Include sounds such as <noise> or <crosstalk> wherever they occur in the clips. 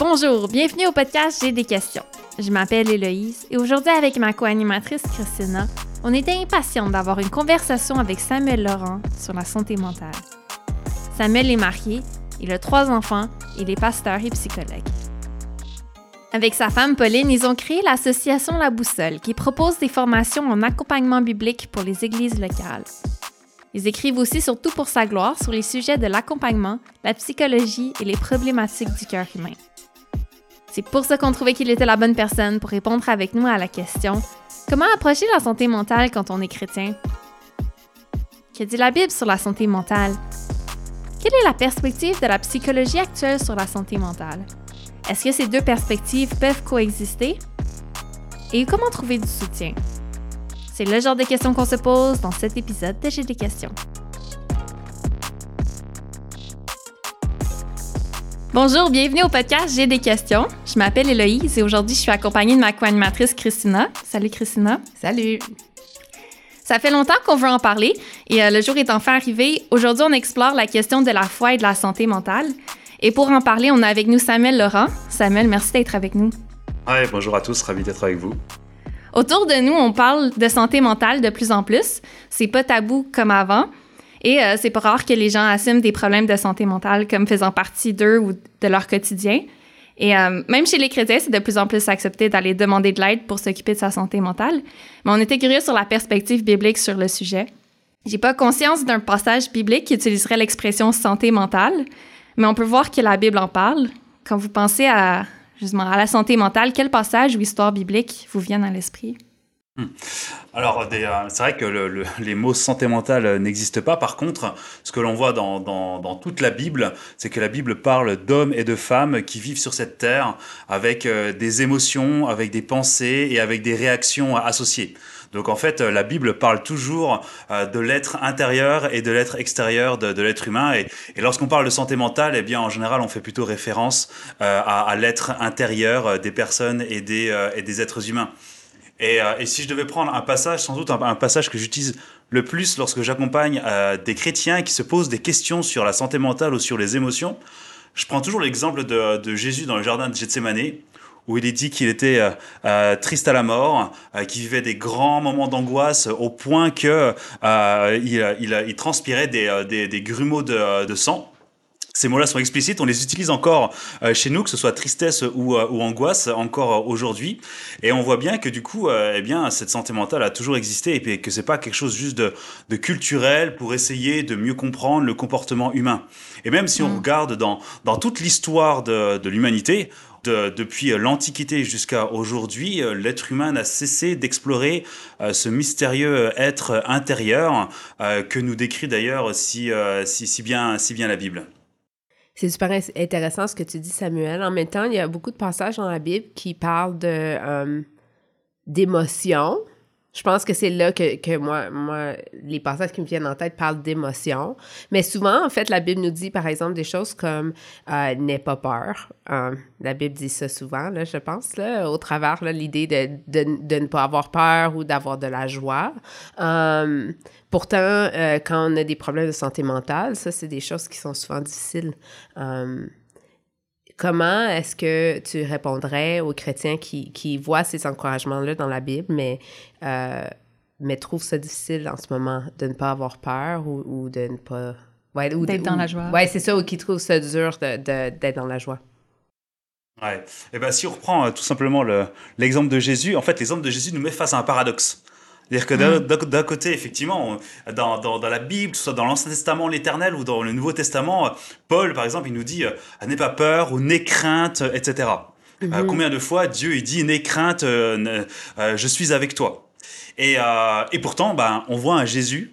Bonjour, bienvenue au podcast J'ai des questions. Je m'appelle Héloïse et aujourd'hui avec ma co-animatrice Christina, on était impatiente d'avoir une conversation avec Samuel Laurent sur la santé mentale. Samuel est marié, il a trois enfants, il est pasteur et psychologue. Avec sa femme Pauline, ils ont créé l'association La Boussole qui propose des formations en accompagnement biblique pour les églises locales. Ils écrivent aussi sur Tout pour sa gloire sur les sujets de l'accompagnement, la psychologie et les problématiques du cœur humain. C'est pour ça qu'on trouvait qu'il était la bonne personne pour répondre avec nous à la question Comment approcher la santé mentale quand on est chrétien? Que dit la Bible sur la santé mentale? Quelle est la perspective de la psychologie actuelle sur la santé mentale? Est-ce que ces deux perspectives peuvent coexister? Et comment trouver du soutien? C'est le genre de questions qu'on se pose dans cet épisode de J'ai des questions. Bonjour, bienvenue au podcast J'ai des questions. Je m'appelle Héloïse et aujourd'hui je suis accompagnée de ma co-animatrice Christina. Salut Christina. Salut. Ça fait longtemps qu'on veut en parler et euh, le jour est enfin arrivé. Aujourd'hui, on explore la question de la foi et de la santé mentale. Et pour en parler, on a avec nous Samuel Laurent. Samuel, merci d'être avec nous. Hi, bonjour à tous, ravi d'être avec vous. Autour de nous, on parle de santé mentale de plus en plus. C'est pas tabou comme avant. Et euh, c'est pas rare que les gens assument des problèmes de santé mentale comme faisant partie d'eux ou de leur quotidien. Et euh, même chez les chrétiens, c'est de plus en plus accepté d'aller demander de l'aide pour s'occuper de sa santé mentale. Mais on était curieux sur la perspective biblique sur le sujet. J'ai pas conscience d'un passage biblique qui utiliserait l'expression santé mentale, mais on peut voir que la Bible en parle. Quand vous pensez à justement à la santé mentale, quel passage ou histoire biblique vous viennent à l'esprit? Hmm. Alors, euh, c'est vrai que les mots santé mentale euh, n'existent pas. Par contre, ce que l'on voit dans, toute la Bible, c'est que la Bible parle d'hommes et de femmes qui vivent sur cette terre avec euh, des émotions, avec des pensées et avec des réactions associées. Donc en fait, la Bible parle toujours de l'être intérieur et de l'être extérieur de, l'être humain. Et, lorsqu'on parle de santé mentale, eh bien en général, on fait plutôt référence à, l'être intérieur des personnes et des êtres humains. Euh, et, si je devais prendre un passage, sans doute un, passage que j'utilise le plus lorsque j'accompagne euh, des chrétiens qui se posent des questions sur la santé mentale ou sur les émotions, je prends toujours l'exemple de, Jésus dans le jardin de Gethsemane, où il est dit qu'il était euh, triste à la mort, qu'il vivait des grands moments d'angoisse au point que il, transpirait des, grumeaux de sang. Ces mots-là sont explicites, on les utilise encore euh, chez nous, que ce soit tristesse ou, euh, angoisse, encore euh, aujourd'hui. Et on voit bien que du coup, eh bien, cette santé mentale a toujours existé et que c'est pas quelque chose juste de, culturel pour essayer de mieux comprendre le comportement humain. Et même si on mm. regarde dans, dans toute l'histoire de, de l'humanité, depuis l'Antiquité jusqu'à aujourd'hui, l'être humain n'a cessé d'explorer ce mystérieux être intérieur que nous décrit d'ailleurs si, si, si, bien, si bien la Bible. C'est super intéressant ce que tu dis, Samuel. En même temps, il y a beaucoup de passages dans la Bible qui parlent euh, d'émotions. Je pense que c'est là que, que, moi, moi, les passages qui me viennent en tête parlent d'émotions. Mais souvent, en fait, la Bible nous dit, par exemple, des choses comme euh, n'aie pas peur. Euh, la Bible dit ça souvent, là, je pense, là, au travers l'idée de, de, de, ne pas avoir peur ou d'avoir de la joie. Euh, pourtant, euh, quand on a des problèmes de santé mentale, ça, c'est des choses qui sont souvent difficiles. Comment est-ce que tu répondrais aux chrétiens qui, qui voient ces encouragements-là dans la Bible, mais, euh, mais trouvent ça difficile en ce moment de ne pas avoir peur ou, ou de ne pas... Ouais, d'être dans la joie. Oui, c'est ça, ou qui trouvent ça dur d'être de, dans la joie. Ouais. Et eh ben, si on reprend euh, tout simplement l'exemple de Jésus, en fait, l'exemple de Jésus nous met face à un paradoxe. C'est-à-dire que mm. d'un côté, effectivement, dans, dans, dans, la Bible, que ce soit dans l'Ancien Testament, l'Éternel ou dans le Nouveau Testament, Paul, par exemple, il nous dit euh, N'aie pas peur ou n'aie crainte, etc. Euh, mm-hmm. combien de fois Dieu il dit N'aie crainte, euh, je suis avec toi et, et pourtant, ben, on voit un Jésus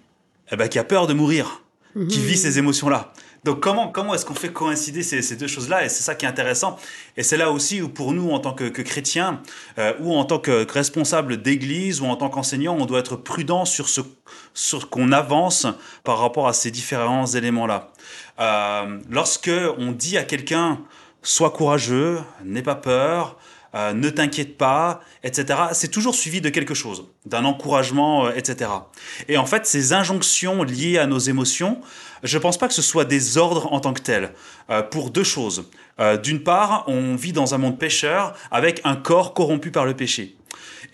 eh ben, qui a peur de mourir, qui mm-hmm. vit ces émotions-là. Donc comment, comment est-ce qu'on fait coïncider ces, deux choses-là? Et c'est ça qui est intéressant. Et c'est là aussi où pour nous, en tant que, chrétiens, euh, ou en tant que responsable d'église, ou en tant qu'enseignant, on doit être prudent sur ce sur qu'on avance par rapport à ces différents éléments-là. Euh, lorsque on dit à quelqu'un, sois courageux, n'aie pas peur, euh, ne t'inquiète pas, etc. C'est toujours suivi de quelque chose, d'un encouragement, etc. Et en fait, ces injonctions liées à nos émotions, je pense pas que ce soit des ordres en tant que tels, euh, pour deux choses. D'une part, on vit dans un monde pécheur avec un corps corrompu par le péché.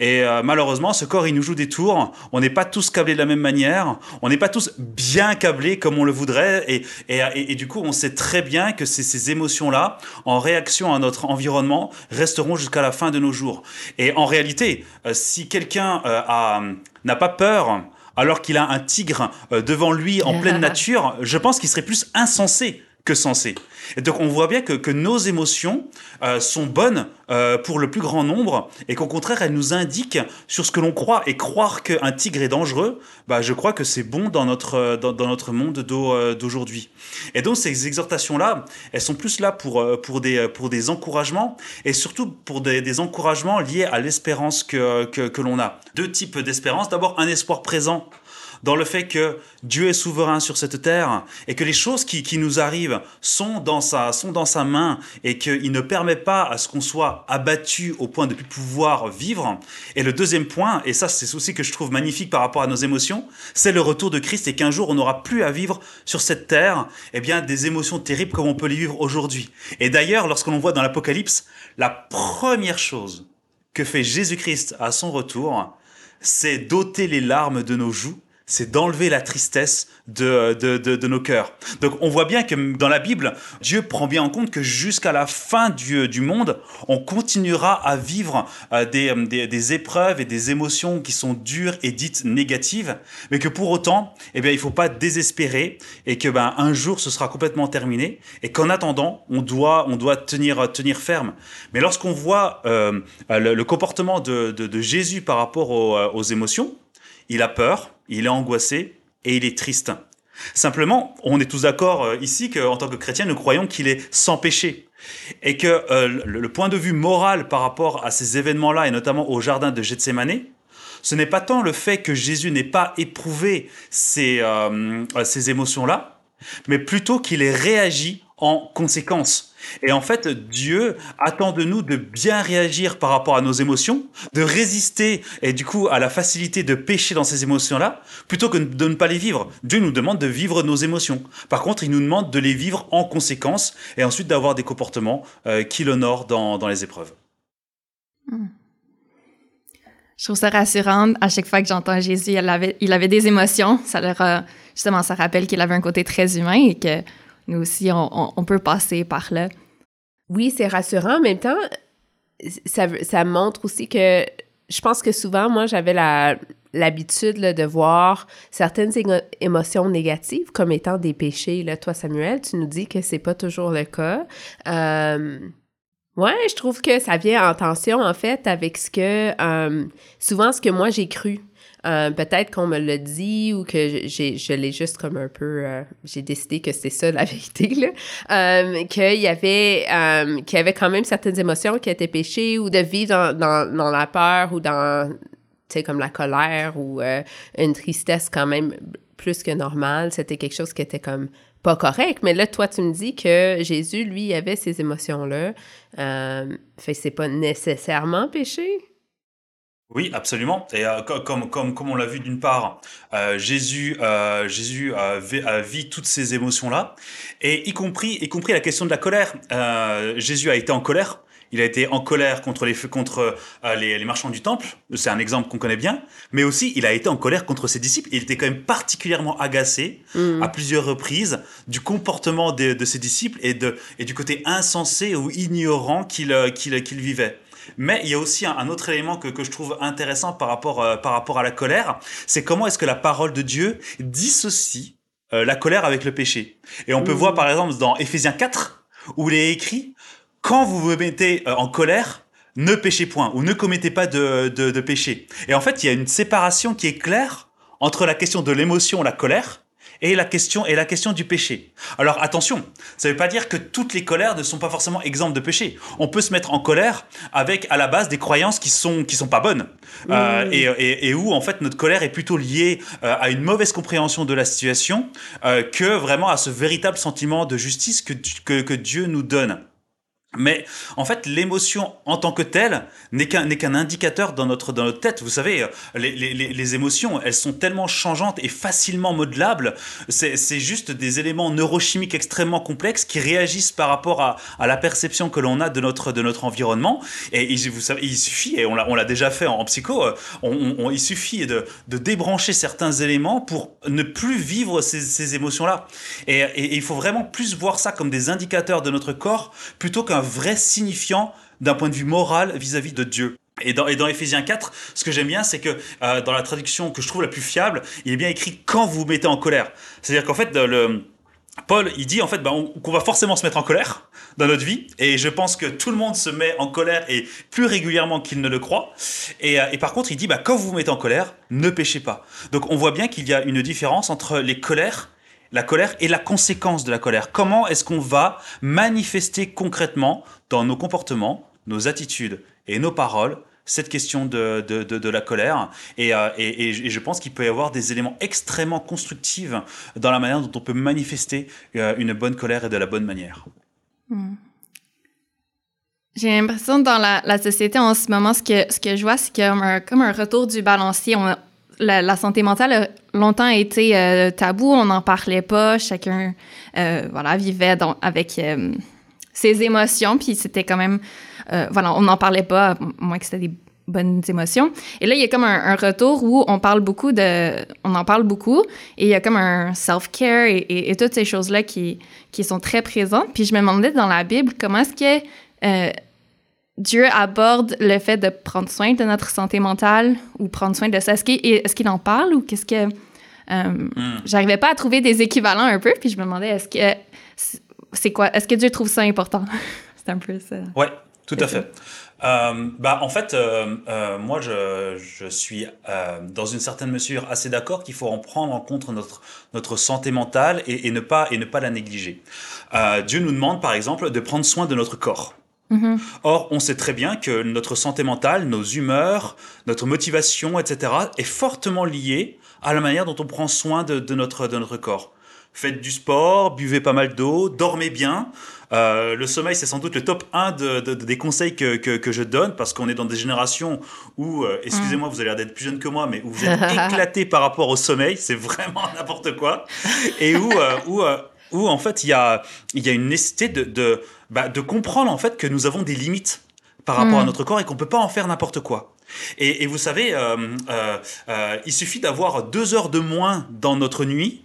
Et euh, malheureusement, ce corps, il nous joue des tours. On n'est pas tous câblés de la même manière. On n'est pas tous bien câblés comme on le voudrait. Et, du coup, on sait très bien que ces, émotions-là, en réaction à notre environnement, resteront jusqu'à la fin de nos jours. Et en réalité, euh, si quelqu'un euh, n'a pas peur, alors qu'il a un tigre devant lui en pleine nature, je pense qu'il serait plus insensé sensé. Et donc on voit bien que, nos émotions euh, sont bonnes euh, pour le plus grand nombre et qu'au contraire elles nous indiquent sur ce que l'on croit. Et croire qu'un tigre est dangereux, bah, je crois que c'est bon dans notre, euh, dans, notre monde d'aujourd'hui. Et donc ces exhortations-là, elles sont plus là pour, pour, des, pour des encouragements et surtout pour des, des encouragements liés à l'espérance que, que, que l'on a. Deux types d'espérance. D'abord un espoir présent dans le fait que Dieu est souverain sur cette terre et que les choses qui, qui nous arrivent sont dans sa, sont dans sa main et qu'il ne permet pas à ce qu'on soit abattu au point de plus pouvoir vivre. Et le deuxième point, et ça c'est aussi que je trouve magnifique par rapport à nos émotions, c'est le retour de Christ et qu'un jour on n'aura plus à vivre sur cette terre eh bien, des émotions terribles comme on peut les vivre aujourd'hui. Et d'ailleurs, lorsque l'on voit dans l'Apocalypse, la première chose que fait Jésus-Christ à son retour, c'est d'ôter les larmes de nos joues c'est d'enlever la tristesse de, de, de, nos cœurs. Donc on voit bien que dans la Bible, Dieu prend bien en compte que jusqu'à la fin du, du, monde, on continuera à vivre euh, des, des, des, épreuves et des émotions qui sont dures et dites négatives, mais que pour autant, eh bien, il ne faut pas désespérer et que ben, un jour ce sera complètement terminé et qu'en attendant, on doit, on doit tenir, tenir ferme. Mais lorsqu'on voit euh, le, le, comportement de, de, Jésus par rapport aux, aux émotions, il a peur, il est angoissé et il est triste. Simplement, on est tous d'accord euh, ici qu'en tant que chrétien, nous croyons qu'il est sans péché. Et que euh, le point de vue moral par rapport à ces événements-là, et notamment au jardin de Gethsemane, ce n'est pas tant le fait que Jésus n'ait pas éprouvé ces, euh, ces émotions-là, mais plutôt qu'il ait réagi en conséquence. Et en fait, Dieu attend de nous de bien réagir par rapport à nos émotions, de résister et du coup à la facilité de pécher dans ces émotions-là, plutôt que de ne pas les vivre. Dieu nous demande de vivre nos émotions. Par contre, il nous demande de les vivre en conséquence et ensuite d'avoir des comportements euh, qui l'honorent dans, dans, les épreuves. Hmm. Je trouve ça rassurant. À chaque fois que j'entends Jésus, il avait, il avait des émotions. Ça leur, justement, ça rappelle qu'il avait un côté très humain et que nous aussi, on, peut passer par là. Oui, c'est rassurant. En même temps, ça, montre aussi que je pense que souvent, moi, j'avais l'habitude de voir certaines émotions négatives comme étant des péchés. Là, toi, Samuel, tu nous dis que c'est pas toujours le cas. Euh, ouais, je trouve que ça vient en tension, en fait, avec ce que... Souvent, ce que moi, j'ai cru. Euh, peut-être qu'on me l'a dit ou que j'ai, je l'ai juste comme un peu... Euh, j'ai décidé que c'est ça la <laughs> vérité, là. Euh, qu'il y avait... qu'il y avait quand même certaines émotions qui étaient péchées ou de vivre dans, dans, dans la peur ou dans, tu sais, comme la colère ou une tristesse quand même plus que normale. C'était quelque chose qui était comme pas correct. Mais là, toi, tu me dis que Jésus, lui, avait ces émotions-là. fait c'est pas nécessairement péché. Oui, absolument. Et euh, comme, comme, comme on l'a vu d'une part, euh, Jésus, euh, Jésus vit toutes ces émotions-là, et y compris, y compris la question de la colère. Jésus a été en colère. Il a été en colère contre les, contre, les, marchands du temple, c'est un exemple qu'on connaît bien, mais aussi il a été en colère contre ses disciples. Il était quand même particulièrement agacé mmh. à plusieurs reprises du comportement de, de, ses disciples et, de, et du côté insensé ou ignorant qu'il qu'il qu'il vivait. Mais il y a aussi un, autre élément que, que, je trouve intéressant par rapport, euh, par rapport à la colère, c'est comment est-ce que la parole de Dieu dissocie euh, la colère avec le péché. Et on peut mmh. voir par exemple dans Éphésiens 4, où il est écrit, quand vous vous mettez euh, en colère, ne péchez point, ou ne commettez pas de, de, de péché. Et en fait, il y a une séparation qui est claire entre la question de l'émotion, la colère, et la question est la question du péché. Alors attention, ça ne veut pas dire que toutes les colères ne sont pas forcément exemples de péché. On peut se mettre en colère avec à la base des croyances qui sont qui sont pas bonnes euh, et, et, où en fait notre colère est plutôt liée euh, à une mauvaise compréhension de la situation euh, que vraiment à ce véritable sentiment de justice que, que, que Dieu nous donne. Mais en fait, l'émotion en tant que telle n'est qu'un indicateur dans notre tête. Vous savez, les, les, émotions, elles sont tellement changeantes et facilement modelables. C'est juste des éléments neurochimiques extrêmement complexes qui réagissent par rapport à, la perception que l'on a de notre environnement. Et il, vous savez, il suffit et on l'a déjà fait en, psycho. On, il suffit de débrancher certains éléments pour ne plus vivre ces, ces émotions là. Et, et, et il faut vraiment plus voir ça comme des indicateurs de notre corps plutôt qu'un vrai signifiant d'un point de vue moral vis-à-vis de Dieu. Et dans, et Ephésiens 4, ce que j'aime bien, c'est que euh, dans la traduction que je trouve la plus fiable, il est bien écrit quand vous vous mettez en colère. C'est-à-dire qu'en fait, Paul, il dit en fait bah, qu'on va forcément se mettre en colère dans notre vie, et je pense que tout le monde se met en colère et plus régulièrement qu'il ne le croit. Et, euh, par contre, il dit bah, quand vous vous mettez en colère, ne péchez pas. Donc on voit bien qu'il y a une différence entre les colères la colère et la conséquence de la colère. Comment est-ce qu'on va manifester concrètement dans nos comportements, nos attitudes et nos paroles cette question de, de, la colère. Et, euh, et, et, je pense qu'il peut y avoir des éléments extrêmement constructifs dans la manière dont on peut manifester euh, une bonne colère et de la bonne manière. Hmm. J'ai l'impression dans la, société en ce moment, ce que, ce que je vois, c'est comme un, comme un retour du balancier. La, santé mentale a longtemps été euh, tabou, on n'en parlait pas, chacun euh, voilà, vivait avec euh, ses émotions, puis c'était quand même, voilà, on n'en parlait pas, moins que c'était des bonnes émotions. Et là, il y a comme un, retour où on parle beaucoup de, on en parle beaucoup, et il y a comme un self-care et, et, toutes ces choses-là qui, qui sont très présentes. Puis je me demandais dans la Bible, comment est-ce que Dieu aborde le fait de prendre soin de notre santé mentale ou prendre soin de ça. Est-ce qu'il est en parle ou qu'est-ce que... Euh, hmm. J'arrivais pas à trouver des équivalents un peu, puis je me demandais, est-ce que... C'est quoi? Est-ce que Dieu trouve ça important? <laughs> c'est un peu ça. Oui, tout à fait. Euh, bah, en fait, euh, moi, je, je suis dans une certaine mesure assez d'accord qu'il faut en prendre en compte notre, notre santé mentale et, et, ne pas, et ne pas la négliger. Dieu nous demande, par exemple, de prendre soin de notre corps. Mm-hmm. Or, on sait très bien que notre santé mentale, nos humeurs, notre motivation, etc., est fortement liée à la manière dont on prend soin de, notre, de notre corps. Faites du sport, buvez pas mal d'eau, dormez bien. Euh, le sommeil, c'est sans doute le top 1 de, des conseils que, que, je donne parce qu'on est dans des générations où, euh, excusez-moi, vous avez l'air d'être plus jeune que moi, mais où vous êtes <laughs> éclaté par rapport au sommeil, c'est vraiment <laughs> n'importe quoi. Et où, euh, où, où, en fait, il y a, y a une nécessité de, de bah, de comprendre en fait que nous avons des limites par rapport à mm. notre corps et qu'on peut pas en faire n'importe quoi. Et, et, vous savez, euh, euh, euh, il suffit d'avoir deux heures de moins dans notre nuit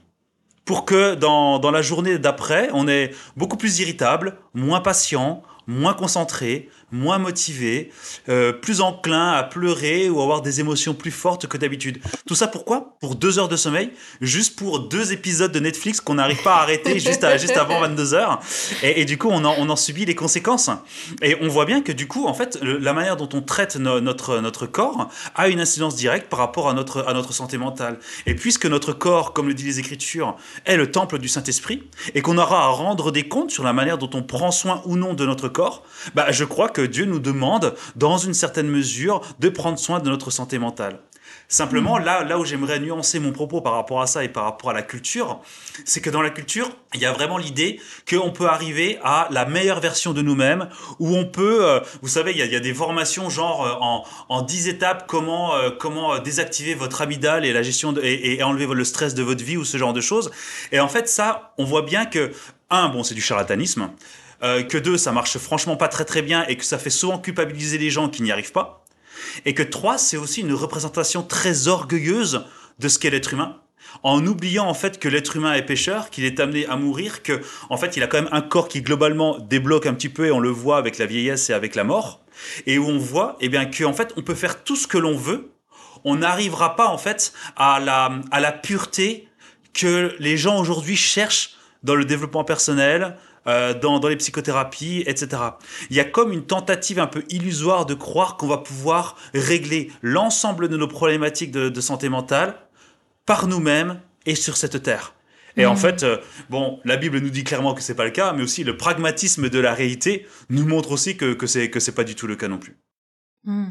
pour que dans, dans la journée d'après, on est beaucoup plus irritable, moins patient, moins concentré, moins motivé, euh, plus enclin à pleurer ou avoir des émotions plus fortes que d'habitude. Tout ça pourquoi? Pour deux heures de sommeil, juste pour deux épisodes de Netflix qu'on n'arrive pas à arrêter <laughs> juste, à, juste avant 22 heures. Et, et, du coup, on en, on en subit les conséquences. Et on voit bien que du coup, en fait, la manière dont on traite notre, notre corps a une incidence directe par rapport à notre, à notre santé mentale. Et puisque notre corps, comme le dit les Écritures, est le temple du Saint-Esprit, et qu'on aura à rendre des comptes sur la manière dont on prend soin ou non de notre corps, bah, je crois que Dieu nous demande, dans une certaine mesure, de prendre soin de notre santé mentale. Simplement, mm. là, là où j'aimerais nuancer mon propos par rapport à ça et par rapport à la culture, c'est que dans la culture, il y a vraiment l'idée qu'on peut arriver à la meilleure version de nous-mêmes, où on peut, euh, vous savez, il y, a, il y, a, des formations genre euh, en, en 10 étapes, comment, euh, comment désactiver votre amygdale et la gestion de, et, et, enlever le stress de votre vie ou ce genre de choses. Et en fait, ça, on voit bien que, un, bon, c'est du charlatanisme. Euh, que deux, ça marche franchement pas très très bien et que ça fait souvent culpabiliser les gens qui n'y arrivent pas. Et que trois, c'est aussi une représentation très orgueilleuse de ce qu'est l'être humain. En oubliant en fait que l'être humain est pécheur, qu'il est amené à mourir, que en fait il a quand même un corps qui globalement débloque un petit peu et on le voit avec la vieillesse et avec la mort, et où on voit eh bien qu'en fait on peut faire tout ce que l'on veut, on n'arrivera pas en fait à la pureté que les gens aujourd'hui cherchent dans le développement personnel, euh, dans, dans, les psychothérapies, etc. Il y a comme une tentative un peu illusoire de croire qu'on va pouvoir régler l'ensemble de nos problématiques de, de santé mentale par nous-mêmes et sur cette terre. Et en mmh. fait, euh, bon, la Bible nous dit clairement que c'est pas le cas, mais aussi le pragmatisme de la réalité nous montre aussi que, que c'est pas du tout le cas non plus. Mmh.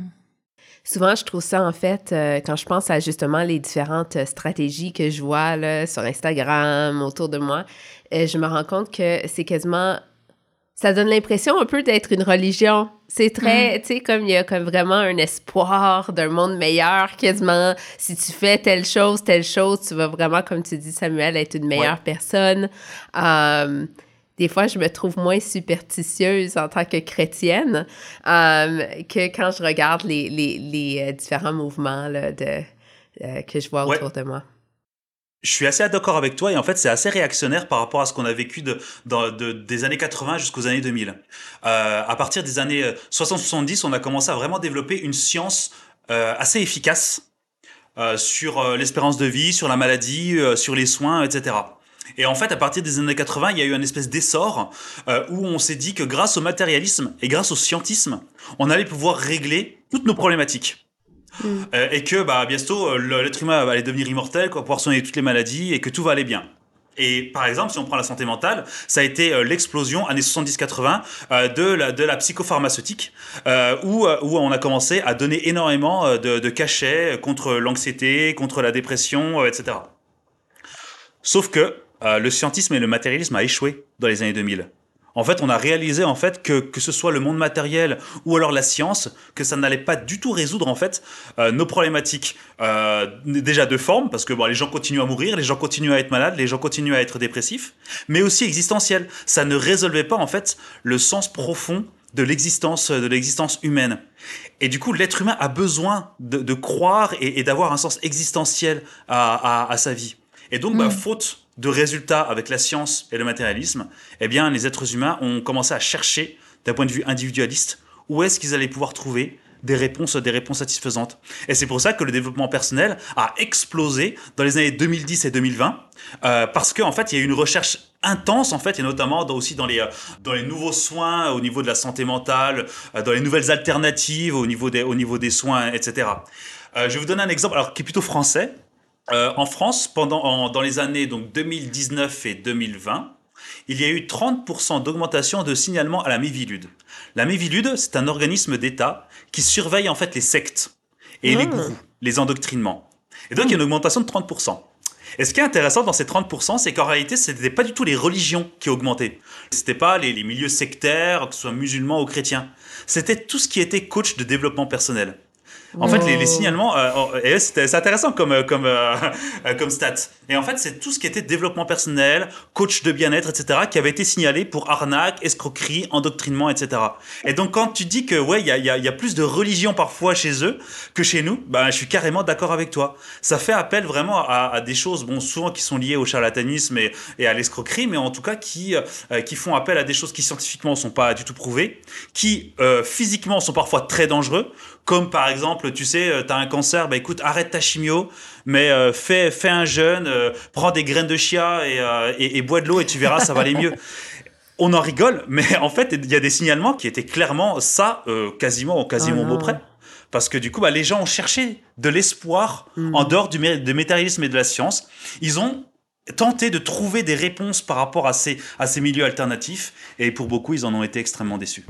Souvent, je trouve ça, en fait, euh, quand je pense à justement les différentes stratégies que je vois là, sur Instagram, autour de moi, je me rends compte que c'est quasiment ça donne l'impression un peu d'être une religion. C'est très, mm. tu sais, comme il y a comme vraiment un espoir d'un monde meilleur, quasiment. Si tu fais telle chose, telle chose, tu vas vraiment, comme tu dis, Samuel, être une meilleure personne. Des fois, je me trouve moins superstitieuse en tant que chrétienne um, que quand je regarde les, les, les euh, différents mouvements là, de, euh, que je vois autour de moi je suis assez d'accord avec toi et en fait c'est assez réactionnaire par rapport à ce qu'on a vécu de, de, des années 80 jusqu'aux années 2000. Euh, à partir des années 60-70, on a commencé à vraiment développer une science euh, assez efficace euh, sur euh, l'espérance de vie, sur la maladie, euh, sur les soins, etc. Et en fait, à partir des années 80, il y a eu un espèce d'essor euh, où on s'est dit que grâce au matérialisme et grâce au scientisme, on allait pouvoir régler toutes nos problématiques. Mm. Euh, et que bah, bientôt euh, l'être humain va aller devenir immortel, quoi, pouvoir soigner toutes les maladies et que tout va aller bien. Et par exemple, si on prend la santé mentale, ça a été euh, l'explosion années 70-80 de, la, de la psychopharmaceutique, où, où on a commencé à donner énormément de, de cachets contre l'anxiété, contre la dépression, etc. Sauf que le scientisme et le matérialisme a échoué dans les années 2000. En fait, on a réalisé en fait que que ce soit le monde matériel ou alors la science, que ça n'allait pas du tout résoudre en fait euh, nos problématiques euh, déjà de forme, parce que bon, les gens continuent à mourir, les gens continuent à être malades, les gens continuent à être dépressifs, mais aussi existentiel. Ça ne résolvait pas en fait le sens profond de l'existence de l'existence humaine. Et du coup, l'être humain a besoin de, de croire et, et d'avoir un sens existentiel à, à, à, sa vie. Et donc, bah, mm. faute de résultats avec la science et le matérialisme, eh bien, les êtres humains ont commencé à chercher, d'un point de vue individualiste, où est-ce qu'ils allaient pouvoir trouver des réponses, des réponses satisfaisantes. Et c'est pour ça que le développement personnel a explosé dans les années 2010 et 2020, euh, parce qu'en en fait, il y a eu une recherche intense, en fait, et notamment aussi dans les, euh, dans les nouveaux soins au niveau de la santé mentale, euh, dans les nouvelles alternatives au niveau des, soins, etc. Je vais vous donner un exemple, alors qui est plutôt français, euh, en France, pendant, en, dans les années donc 2019 et 2020, il y a eu 30% d'augmentation de signalement à la Mivilude. La Mivilude, c'est un organisme d'État qui surveille en fait les sectes et les ah. gourous, les endoctrinements. Et donc, il y a une augmentation de 30%. Et ce qui est intéressant dans ces 30%, c'est qu'en réalité, ce n'était pas du tout les religions qui augmentaient. Ce n'était pas les, les milieux sectaires, que ce soit musulmans ou chrétiens. C'était tout ce qui était coach de développement personnel. En fait, les, les, signalements, euh, euh c'est intéressant comme, euh, comme, euh, <laughs> comme stat. Et en fait, c'est tout ce qui était développement personnel, coach de bien-être, etc., qui avait été signalé pour arnaque, escroquerie, endoctrinement, etc. Et donc, quand tu dis que, ouais, il y a, y, a, y a, plus de religion parfois chez eux que chez nous, ben, je suis carrément d'accord avec toi. Ça fait appel vraiment à, à, des choses, bon, souvent qui sont liées au charlatanisme et, et à l'escroquerie, mais en tout cas qui, euh, qui font appel à des choses qui scientifiquement sont pas du tout prouvées, qui euh, physiquement sont parfois très dangereux, comme par exemple, tu sais, euh, tu as un cancer, bah écoute, arrête ta chimio, mais euh, fais, fais un jeûne, euh, prends des graines de chia et, euh, et, et bois de l'eau et tu verras, ça va aller mieux. <laughs> On en rigole, mais <laughs> en fait, il y a des signalements qui étaient clairement ça, quasiment, quasiment oh mot près. Parce que du coup, bah, les gens ont cherché de l'espoir mmh. en dehors du, matérialisme et de la science. Ils ont tenté de trouver des réponses par rapport à ces, à ces milieux alternatifs. Et pour beaucoup, ils en ont été extrêmement déçus.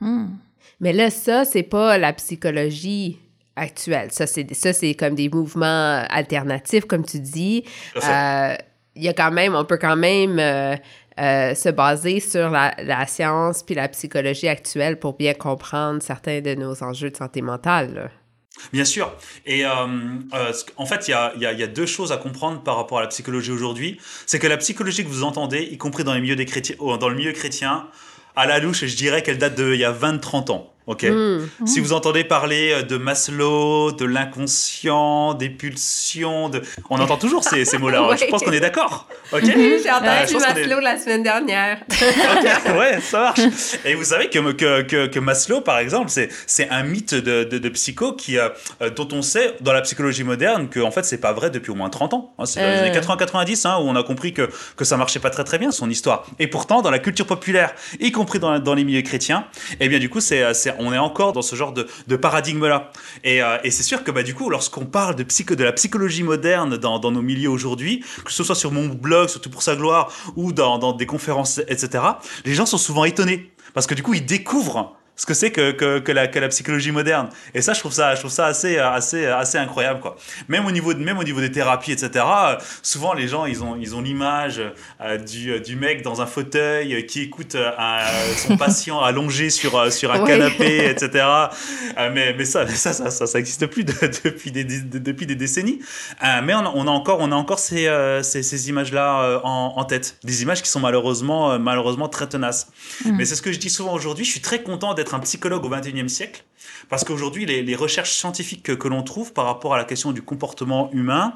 Mmh. Mais là, ça, c'est pas la psychologie actuelle. Ça, c'est, ça, c'est comme des mouvements alternatifs, comme tu dis. Euh, il y a quand même, on peut quand même euh, euh, se baser sur la, la, science puis la psychologie actuelle pour bien comprendre certains de nos enjeux de santé mentale. Là. Bien sûr. Et euh, euh, en fait, il y a, y, a, y a, deux choses à comprendre par rapport à la psychologie aujourd'hui. C'est que la psychologie que vous entendez, y compris dans, les milieux des chrétiens, dans le milieu chrétien, à la louche, je dirais qu'elle date d'il y a 20-30 ans. Ok. Mmh. Si vous entendez parler euh, de Maslow, de l'inconscient, des pulsions, de... on entend toujours ces, ces mots-là. <laughs> ouais. <laughs> Je pense qu'on est d'accord. Ok. J'ai entendu euh, Maslow est... la semaine dernière. <laughs> ok. Ouais, ça marche. Et vous savez que que, que, que Maslow, par exemple, c'est un mythe de, de, de psycho qui euh, dont on sait dans la psychologie moderne que en fait c'est pas vrai depuis au moins 30 ans. Hein, c'est dans les années 80-90 hein, où on a compris que que ça marchait pas très très bien son histoire. Et pourtant dans la culture populaire, y compris dans dans les milieux chrétiens, et eh bien du coup c'est on est encore dans ce genre de, paradigme-là. Et, euh, et c'est sûr que bah, du coup, lorsqu'on parle de, la psychologie moderne dans, nos milieux aujourd'hui, que ce soit sur mon blog, surtout pour sa gloire, ou dans des conférences, etc., les gens sont souvent étonnés. Parce que du coup, ils découvrent ce que c'est que, que, que, la, que la psychologie moderne. Et ça, je trouve ça, je trouve ça assez, assez, assez incroyable, quoi. Même au niveau, de, même au niveau des thérapies, etc., souvent, les gens, ils ont, ils ont l'image euh, du, du mec dans un fauteuil qui écoute euh, son patient <laughs> allongé sur, sur un canapé, etc. Euh, mais, mais ça, ça, ça, ça, existe plus <laughs> depuis, des, depuis des décennies. mais on a, on a, encore, on a encore ces, ces, ces images-là en, en, tête. Des images qui sont malheureusement, malheureusement très tenaces. Mmh. Mais c'est ce que je dis souvent aujourd'hui. Je suis très content d'être un psychologue au XXIe siècle, parce qu'aujourd'hui, les, recherches scientifiques que, l'on trouve par rapport à la question du comportement humain,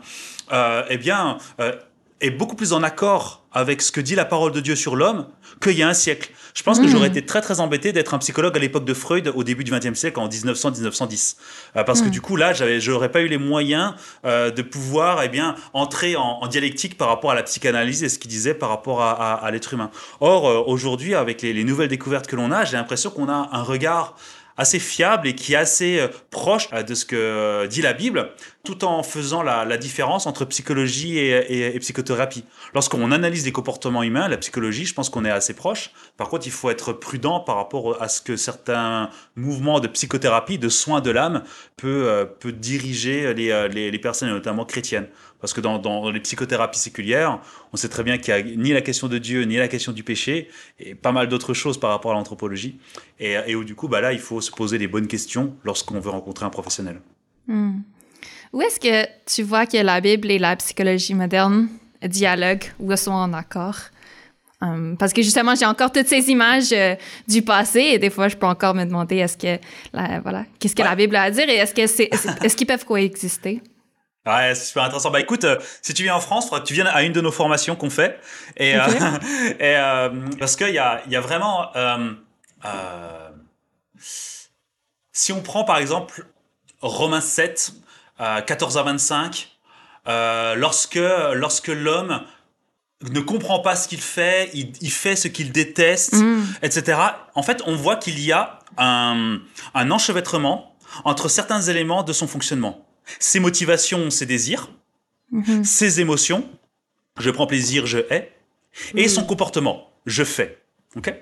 euh, eh bien, euh, est beaucoup plus en accord avec ce que dit la parole de Dieu sur l'homme qu'il y a un siècle. Je pense que j'aurais été très très embêté d'être un psychologue à l'époque de Freud au début du XXe siècle, en 1900-1910. Euh, parce que mmh. du coup, là, je n'aurais pas eu les moyens euh, de pouvoir eh bien, entrer en, dialectique par rapport à la psychanalyse et ce qu'il disait par rapport à, l'être humain. Or, euh, aujourd'hui, avec les, les nouvelles découvertes que l'on a, j'ai l'impression qu'on a un regard assez fiable et qui est assez euh, proche euh, de ce que euh, dit la Bible, tout en faisant la, différence entre psychologie et, psychothérapie. Lorsqu'on analyse les comportements humains, la psychologie, je pense qu'on est assez proche. Par contre, il faut être prudent par rapport à ce que certains mouvements de psychothérapie, de soins de l'âme, peut, peut diriger les, les, les personnes, notamment chrétiennes. Parce que dans, dans, les psychothérapies séculières, on sait très bien qu'il n'y a ni la question de Dieu, ni la question du péché, et pas mal d'autres choses par rapport à l'anthropologie. Et, et, où du coup, bah là, il faut se poser les bonnes questions lorsqu'on veut rencontrer un professionnel. Hmm. Où est-ce que tu vois que la Bible et la psychologie moderne dialoguent ou sont en accord? Um, parce que justement, j'ai encore toutes ces images euh, du passé et des fois, je peux encore me demander est-ce que, voilà, qu'est-ce que la Bible a à dire et est-ce que c'est, est-ce qu'ils peuvent coexister? Ouais, c'est super intéressant. Bah écoute, euh, si tu viens en France, tu viens à une de nos formations qu'on fait. Et, euh, <laughs> et euh, parce qu'il y a, y a vraiment. si on prend par exemple Romains 7, 14 à 25, lorsque, lorsque l'homme ne comprend pas ce qu'il fait, il, il, fait ce qu'il déteste, mm. etc. En fait, on voit qu'il y a un, un enchevêtrement entre certains éléments de son fonctionnement ses motivations, ses désirs, mhm. ses émotions, je prends plaisir, je hais, et son comportement, je fais. Ok?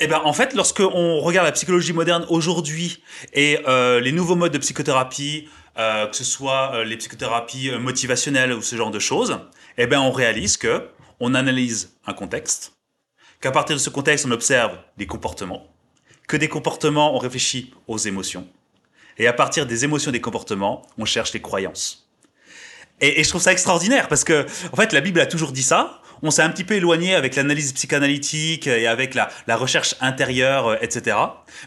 Eh ben, en fait, lorsque on regarde la psychologie moderne aujourd'hui et euh, les nouveaux modes de psychothérapie, euh, que ce soit euh, les psychothérapies motivationnelles ou ce genre de choses, eh ben, on réalise que on analyse un contexte, qu'à partir de ce contexte, on observe des comportements, que des comportements, on réfléchit aux émotions, et à partir des émotions des comportements, on cherche les croyances. Et, je trouve ça extraordinaire parce que, en fait, la Bible a toujours dit ça. On s'est un petit peu éloigné avec l'analyse psychanalytique et avec la, recherche intérieure, euh, etc.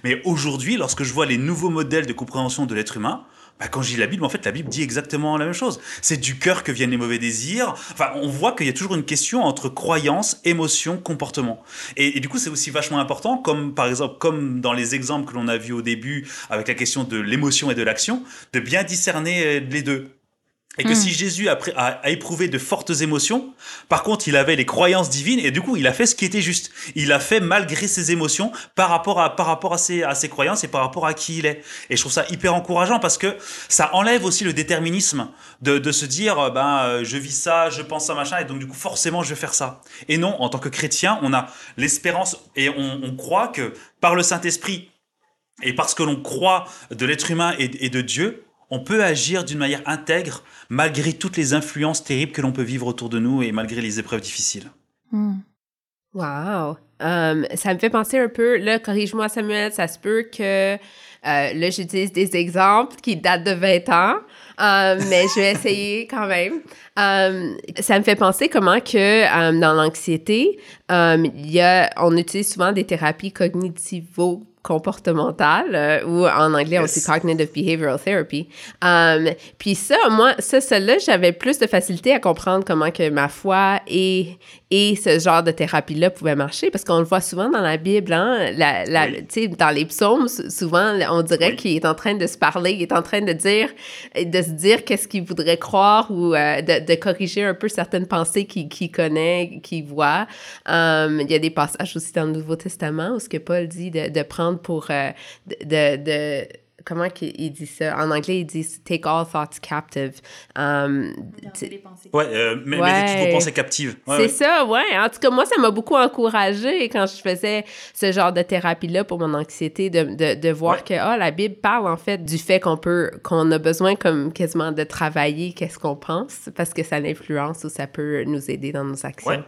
Mais aujourd'hui, lorsque je vois les nouveaux modèles de compréhension de l'être humain, bah, quand je lis la Bible, en fait, la Bible dit exactement la même chose. C'est du cœur que viennent les mauvais désirs. Enfin, on voit qu'il y a toujours une question entre croyance, émotion, comportement. Et, du coup, c'est aussi vachement important, comme par exemple, comme dans les exemples que l'on a vus au début avec la question de l'émotion et de l'action, de bien discerner euh, les deux. Et que hmm. si Jésus a, a, éprouvé de fortes émotions, par contre, il avait les croyances divines et du coup, il a fait ce qui était juste. Il a fait malgré ses émotions par rapport à, par rapport à ses, à ses croyances et par rapport à qui il est. Et je trouve ça hyper encourageant parce que ça enlève aussi le déterminisme de, de se dire, euh, ben, euh, je vis ça, je pense ça, machin, et donc du coup, forcément, je vais faire ça. Et non, en tant que chrétien, on a l'espérance et on, on croit que par le Saint-Esprit et parce que l'on croit de l'être humain et de Dieu, on peut agir d'une manière intègre malgré toutes les influences terribles que l'on peut vivre autour de nous et malgré les épreuves difficiles. Hmm. Wow! Um, ça me fait penser un peu, là, corrige-moi Samuel, ça se peut que, euh, là, j'utilise des exemples qui datent de 20 ans, um, mais je vais essayer quand même. Um, ça me fait penser comment que dans l'anxiété, on utilise souvent des thérapies cognitivo comportementale, euh, ou en anglais, on dit cognitive behavioral therapy. Um, puis ça, moi, ça, celle-là, j'avais plus de facilité à comprendre comment que ma foi et, et ce genre de thérapie-là pouvait marcher, parce qu'on le voit souvent dans la Bible, hein, la, la dans les psaumes, souvent, on dirait qu'il est en train de se parler, il est en train de dire, de se dire qu'est-ce qu'il voudrait croire ou euh, de, corriger un peu certaines pensées qu'il connaît, qu'il voit. Um, il y a des passages aussi dans le Nouveau Testament où ce que Paul dit de, de prendre pour euh, de, de, comment il dit ça? En anglais, il dit take all thoughts captive. Um, ouais, euh, mais, ouais. pensées captives. c'est ça, ouais. En tout cas, moi, ça m'a beaucoup encouragé quand je faisais ce genre de thérapie-là pour mon anxiété, de, de, de voir que oh, la Bible parle en fait du fait qu'on peut, qu'on a besoin comme quasiment de travailler qu'est-ce qu'on pense parce que ça l'influence ou ça peut nous aider dans nos actions. Ouais.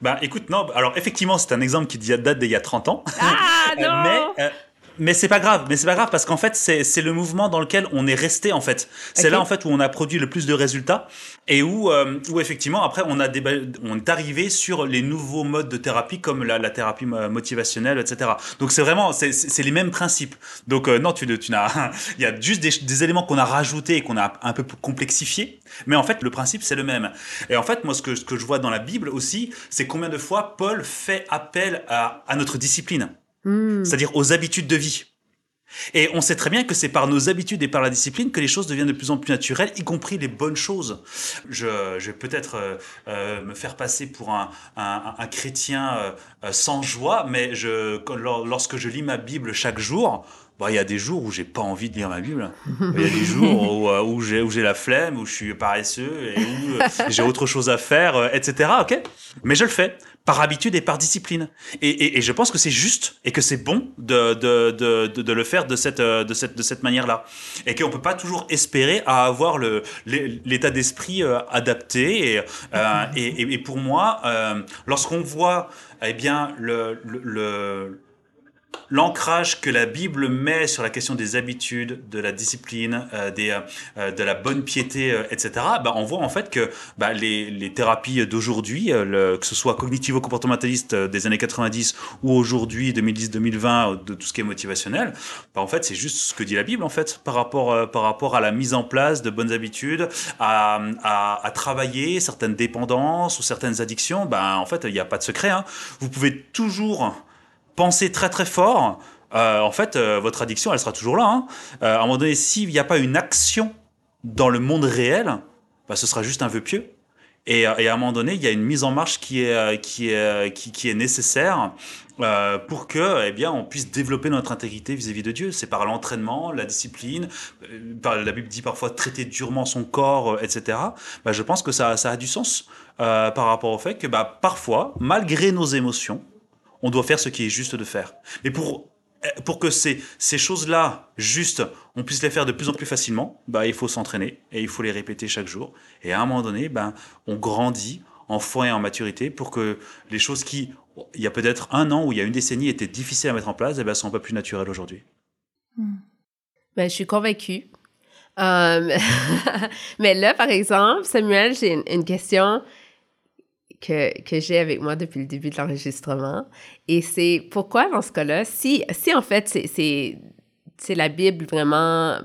Ben, écoute, non, alors effectivement, c'est un exemple qui date d'il y a 30 ans. Ah, <laughs> non! mais, euh, mais c'est pas grave, mais c'est pas grave parce qu'en fait c'est le mouvement dans lequel on est resté en fait. C'est là en fait où on a produit le plus de résultats et où euh, où effectivement après on a on est arrivé sur les nouveaux modes de thérapie comme la, la thérapie motivationnelle etc. Donc c'est vraiment c'est les mêmes principes. Donc euh, non tu tu n'as <laughs> il y a juste des, des éléments qu'on a rajoutés et qu'on a un peu complexifiés, mais en fait le principe c'est le même. Et en fait moi ce que ce que je vois dans la Bible aussi c'est combien de fois Paul fait appel à, à notre discipline. Hmm. c'est-à-dire aux habitudes de vie. Et on sait très bien que c'est par nos habitudes et par la discipline que les choses deviennent de plus en plus naturelles, y compris les bonnes choses. Je, vais peut-être euh, euh, me faire passer pour un, chrétien euh, sans joie, mais lorsque je lis ma Bible chaque jour, bah, il y a des jours où j'ai pas envie de lire ma Bible. Il y a des jours où, où j'ai la flemme, où je suis paresseux et où j'ai autre chose à faire, etc. Ok, mais je le fais par habitude et par discipline. Et, et, je pense que c'est juste et que c'est bon de, de, de, de, le faire de cette, de cette, de cette manière-là. Et qu'on peut pas toujours espérer à avoir l'état d'esprit euh, adapté. Euh, et, et, et, pour moi, euh, lorsqu'on voit eh bien, le, le l'ancrage que la Bible met sur la question des habitudes, de la discipline, euh, des, euh, de la bonne piété, euh, etc., bah, on voit en fait que bah, les, les, thérapies d'aujourd'hui, que ce soit cognitivo-comportementaliste des années 90 ou aujourd'hui 2010-2020 de tout ce qui est motivationnel, bah, en fait c'est juste ce que dit la Bible en fait par rapport, par rapport à la mise en place de bonnes habitudes, à, à, à travailler certaines dépendances ou certaines addictions. Bah, en fait il n'y a pas de secret. Hein. Vous pouvez toujours pensez très très fort, euh, en fait, euh, votre addiction, elle sera toujours là. Hein. Euh, à un moment donné, s'il n'y a pas une action dans le monde réel, bah, ce sera juste un vœu pieux. Et, à un moment donné, il y a une mise en marche qui est, qui est, qui, est nécessaire pour que, eh bien, on puisse développer notre intégrité vis-à-vis de Dieu. C'est par l'entraînement, la discipline. La Bible dit parfois traiter durement son corps, etc. Bah, je pense que ça, ça a du sens par rapport au fait que bah, parfois, malgré nos émotions, on doit faire ce qui est juste de faire. Mais pour, pour que ces, ces choses-là, justes, on puisse les faire de plus en plus facilement, bah, il faut s'entraîner et il faut les répéter chaque jour. Et à un moment donné, ben, on grandit en foi et en maturité pour que les choses qui, il y a peut-être un an ou il y a une décennie, étaient difficiles à mettre en place, eh ben, sont pas plus naturelles aujourd'hui. Hmm. Ben, je suis convaincue. Euh, <laughs> mais là, par exemple, Samuel, j'ai une question que, que j'ai avec moi depuis le début de l'enregistrement. Et c'est pourquoi, dans ce cas-là, si, si en fait, c'est la Bible vraiment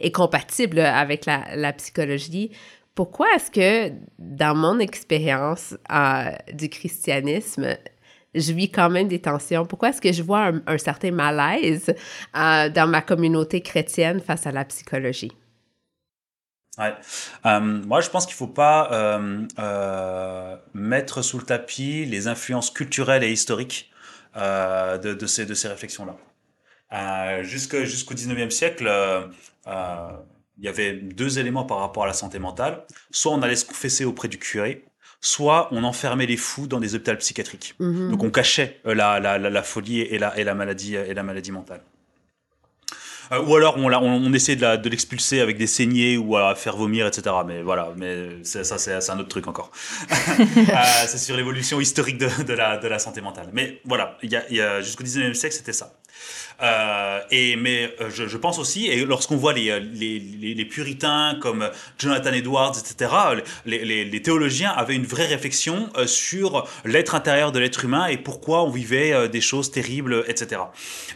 est compatible avec la, psychologie, pourquoi est-ce que, dans mon expérience euh, du christianisme, je vis quand même des tensions? Pourquoi est-ce que je vois un, certain malaise euh, dans ma communauté chrétienne face à la psychologie? Ouais. Euh, moi, je pense qu'il faut pas euh, euh, mettre sous le tapis les influences culturelles et historiques de, de, ces, de ces réflexions-là. Jusqu'au 19e siècle, il y avait deux éléments par rapport à la santé mentale. Soit on allait se confesser auprès du curé, soit on enfermait les fous dans des hôpitaux psychiatriques. Mm-hmm. Donc on cachait la, la, la, la, folie et la, et la maladie et la maladie mentale. Euh, ou alors on, essaie de l'expulser avec des saignées ou à faire vomir, etc. Mais voilà, mais ça c'est un autre truc encore. <laughs> Euh, c'est sur l'évolution historique de, la, santé mentale. Mais voilà, il y a, a jusqu'au 19e siècle, c'était ça. Euh, et, mais euh, je, je, pense aussi, et lorsqu'on voit les, les, les, puritains comme Jonathan Edwards, etc., les, théologiens avaient une vraie réflexion euh, sur l'être intérieur de l'être humain et pourquoi on vivait des choses terribles, etc.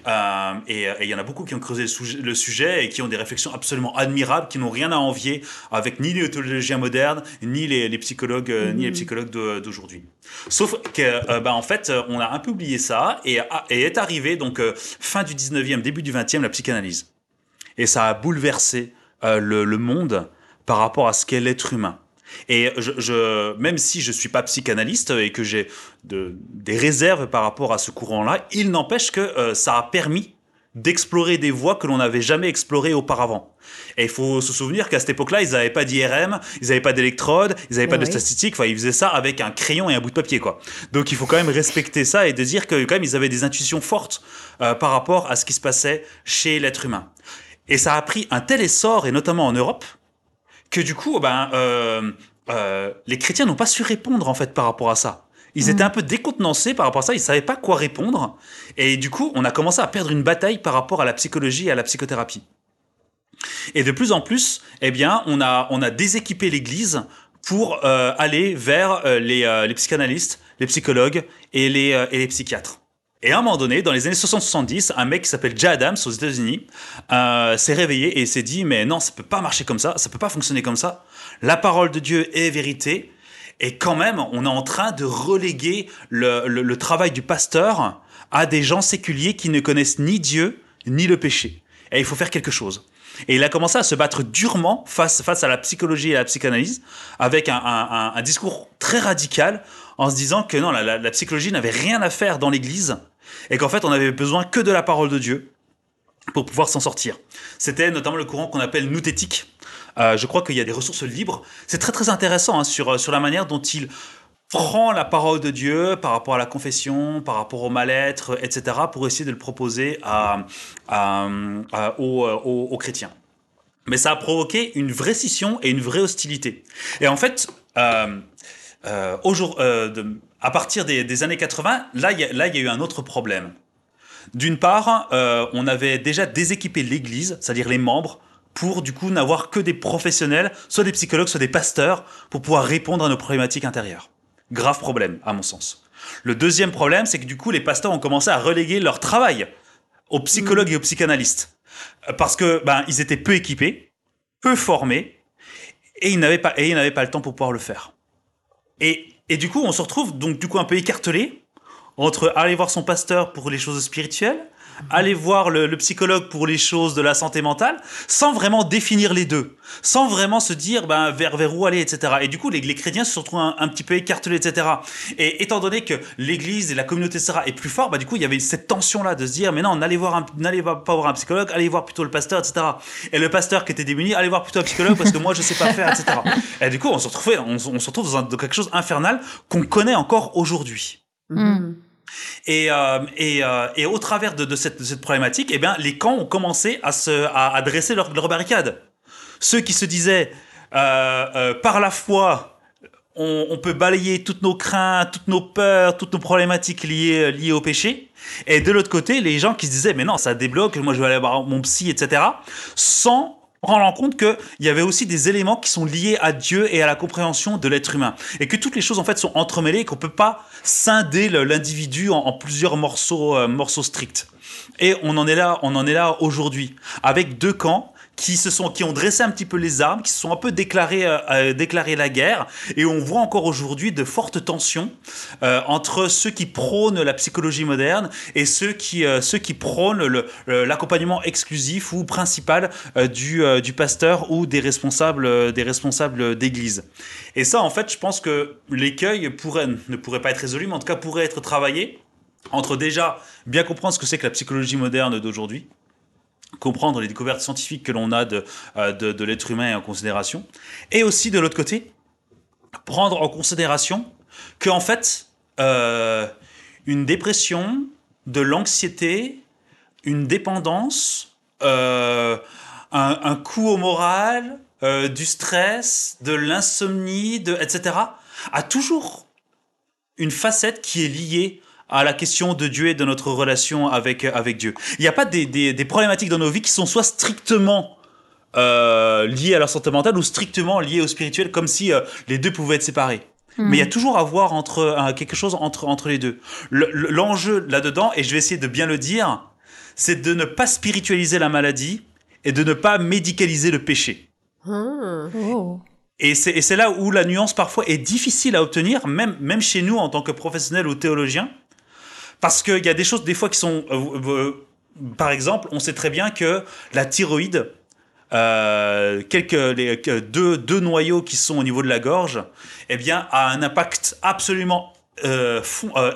Euh, et il y en a beaucoup qui ont creusé le sujet et qui ont des réflexions absolument admirables, qui n'ont rien à envier avec ni les théologiens modernes, ni les, psychologues, ni les mmh. psychologues d'aujourd'hui. Sauf que, bah, en fait, on a un peu oublié ça et, et est arrivé donc fin du 19e, début du 20e, la psychanalyse. Et ça a bouleversé euh, le, monde par rapport à ce qu'est l'être humain. Et même si je ne suis pas psychanalyste et que j'ai de, des réserves par rapport à ce courant-là, il n'empêche que euh, ça a permis d'explorer des voies que l'on n'avait jamais explorées auparavant. Et il faut se souvenir qu'à cette époque-là, ils n'avaient pas d'IRM, ils n'avaient pas d'électrode, ils n'avaient pas de statistiques, enfin, ils faisaient ça avec un crayon et un bout de papier, quoi. Donc il faut quand même respecter ça et de dire que quand même, ils avaient des intuitions fortes euh, par rapport à ce qui se passait chez l'être humain. Et ça a pris un tel essor, et notamment en Europe, que du coup, ben, euh, euh, les chrétiens n'ont pas su répondre en fait par rapport à ça. Ils étaient mm. un peu décontenancés par rapport à ça, ils savaient pas quoi répondre. Et du coup, on a commencé à perdre une bataille par rapport à la psychologie et à la psychothérapie. Et de plus en plus, eh bien, on a, on a déséquipé l'Église pour euh, aller vers euh, les, euh, les, psychanalystes, les psychologues et les, et les psychiatres. Et à un moment donné, dans les années 60-70, un mec qui s'appelle Jay Adams aux États-Unis s'est réveillé et s'est dit mais non, ça peut pas marcher comme ça, ça peut pas fonctionner comme ça. La parole de Dieu est vérité et quand même, on est en train de reléguer le, travail du pasteur à des gens séculiers qui ne connaissent ni Dieu ni le péché. Et il faut faire quelque chose. Et il a commencé à se battre durement face, à la psychologie et à la psychanalyse, avec un, discours très radical, en se disant que non, la, la psychologie n'avait rien à faire dans l'Église, et qu'en fait, on avait besoin que de la parole de Dieu pour pouvoir s'en sortir. C'était notamment le courant qu'on appelle nouthétique, euh, je crois qu'il y a des ressources libres. C'est très très intéressant hein, sur, euh, sur la manière dont il prend la parole de Dieu par rapport à la confession, par rapport au mal-être, etc., pour essayer de le proposer à, aux, chrétiens. Mais ça a provoqué une vraie scission et une vraie hostilité. Et en fait, euh, à partir des, années 80, là, il y, a eu un autre problème. D'une part, on avait déjà déséquipé l'Église, c'est-à-dire les membres, pour du coup n'avoir que des professionnels, soit des psychologues, soit des pasteurs, pour pouvoir répondre à nos problématiques intérieures. Grave problème, à mon sens. Le deuxième problème, c'est que du coup, les pasteurs ont commencé à reléguer leur travail aux psychologues et aux psychanalystes. Euh, parce que ben, ils étaient peu équipés, peu formés, et ils n'avaient pas, pas le temps pour pouvoir le faire. Et, et du coup, on se retrouve donc du coup un peu écartelé entre aller voir son pasteur pour les choses spirituelles aller voir le, psychologue pour les choses de la santé mentale, sans vraiment définir les deux, sans vraiment se dire ben, vers, vers où aller, etc. Et du coup, les, les chrétiens se retrouvent un, un, petit peu écartelés, etc. Et étant donné que l'Église et la communauté, etc., est plus fort, bah, du coup, il y avait cette tension-là de se dire, mais non, n'allez voir pas voir un psychologue, allez voir plutôt le pasteur, etc. Et le pasteur qui était démuni, allez voir plutôt un psychologue parce que moi, je sais pas faire, etc. Et du coup, on se retrouve, on, se retrouve dans, quelque chose infernal qu'on connaît encore aujourd'hui. Mm. Et, euh, et, euh, et, au travers de, cette, problématique, eh bien, les camps ont commencé à, se, à, dresser leurs leur barricades. Ceux qui se disaient, euh, par la foi, on, on, peut balayer toutes nos craintes, toutes nos peurs, toutes nos problématiques liées, liées au péché. Et de l'autre côté, les gens qui se disaient, mais non, ça débloque, moi je vais aller voir mon psy, etc. Sans rendre en compte qu'il y avait aussi des éléments qui sont liés à Dieu et à la compréhension de l'être humain. Et que toutes les choses en fait sont entremêlées et qu'on ne peut pas scinder l'individu en, plusieurs morceaux, euh, morceaux stricts. Et on en est là, on en est là aujourd'hui, avec deux camps qui se sont, qui ont dressé un petit peu les armes, qui se sont un peu déclaré, euh, euh, la guerre, et on voit encore aujourd'hui de fortes tensions euh, entre ceux qui prônent la psychologie moderne et ceux qui, ceux qui prônent l'accompagnement exclusif ou principal du, du pasteur ou des responsables, des responsables d'église. Et ça, en fait, je pense que l'écueil pourrait, ne pourrait pas être résolu, mais en tout cas pourrait être travaillé entre déjà bien comprendre ce que c'est que la psychologie moderne d'aujourd'hui, comprendre les découvertes scientifiques que l'on a de, euh, de, l'être humain en considération, et aussi de l'autre côté, prendre en considération que en fait, euh, une dépression, de l'anxiété, une dépendance, euh, un, coup au moral, du stress, de l'insomnie, de, etc., a toujours une facette qui est liée à la question de Dieu et de notre relation avec, avec Dieu. Il n'y a pas des, des, problématiques dans nos vies qui sont soit strictement euh, liées à la santé mentale ou strictement liées au spirituel, comme si euh, les deux pouvaient être séparés. Hmm. Mais il y a toujours à voir entre, euh, quelque chose entre, entre les deux. L'enjeu là-dedans, et je vais essayer de bien le dire, c'est de ne pas spiritualiser la maladie et de ne pas médicaliser le péché. Hmm. Oh. Et c'est là où la nuance parfois est difficile à obtenir, même, même chez nous en tant que professionnels ou théologiens. Parce qu'il y a des choses, des fois, qui sont. Euh, euh, par exemple, on sait très bien que la thyroïde, euh, quelques, les, deux, deux, noyaux qui sont au niveau de la gorge, eh bien, a un impact absolument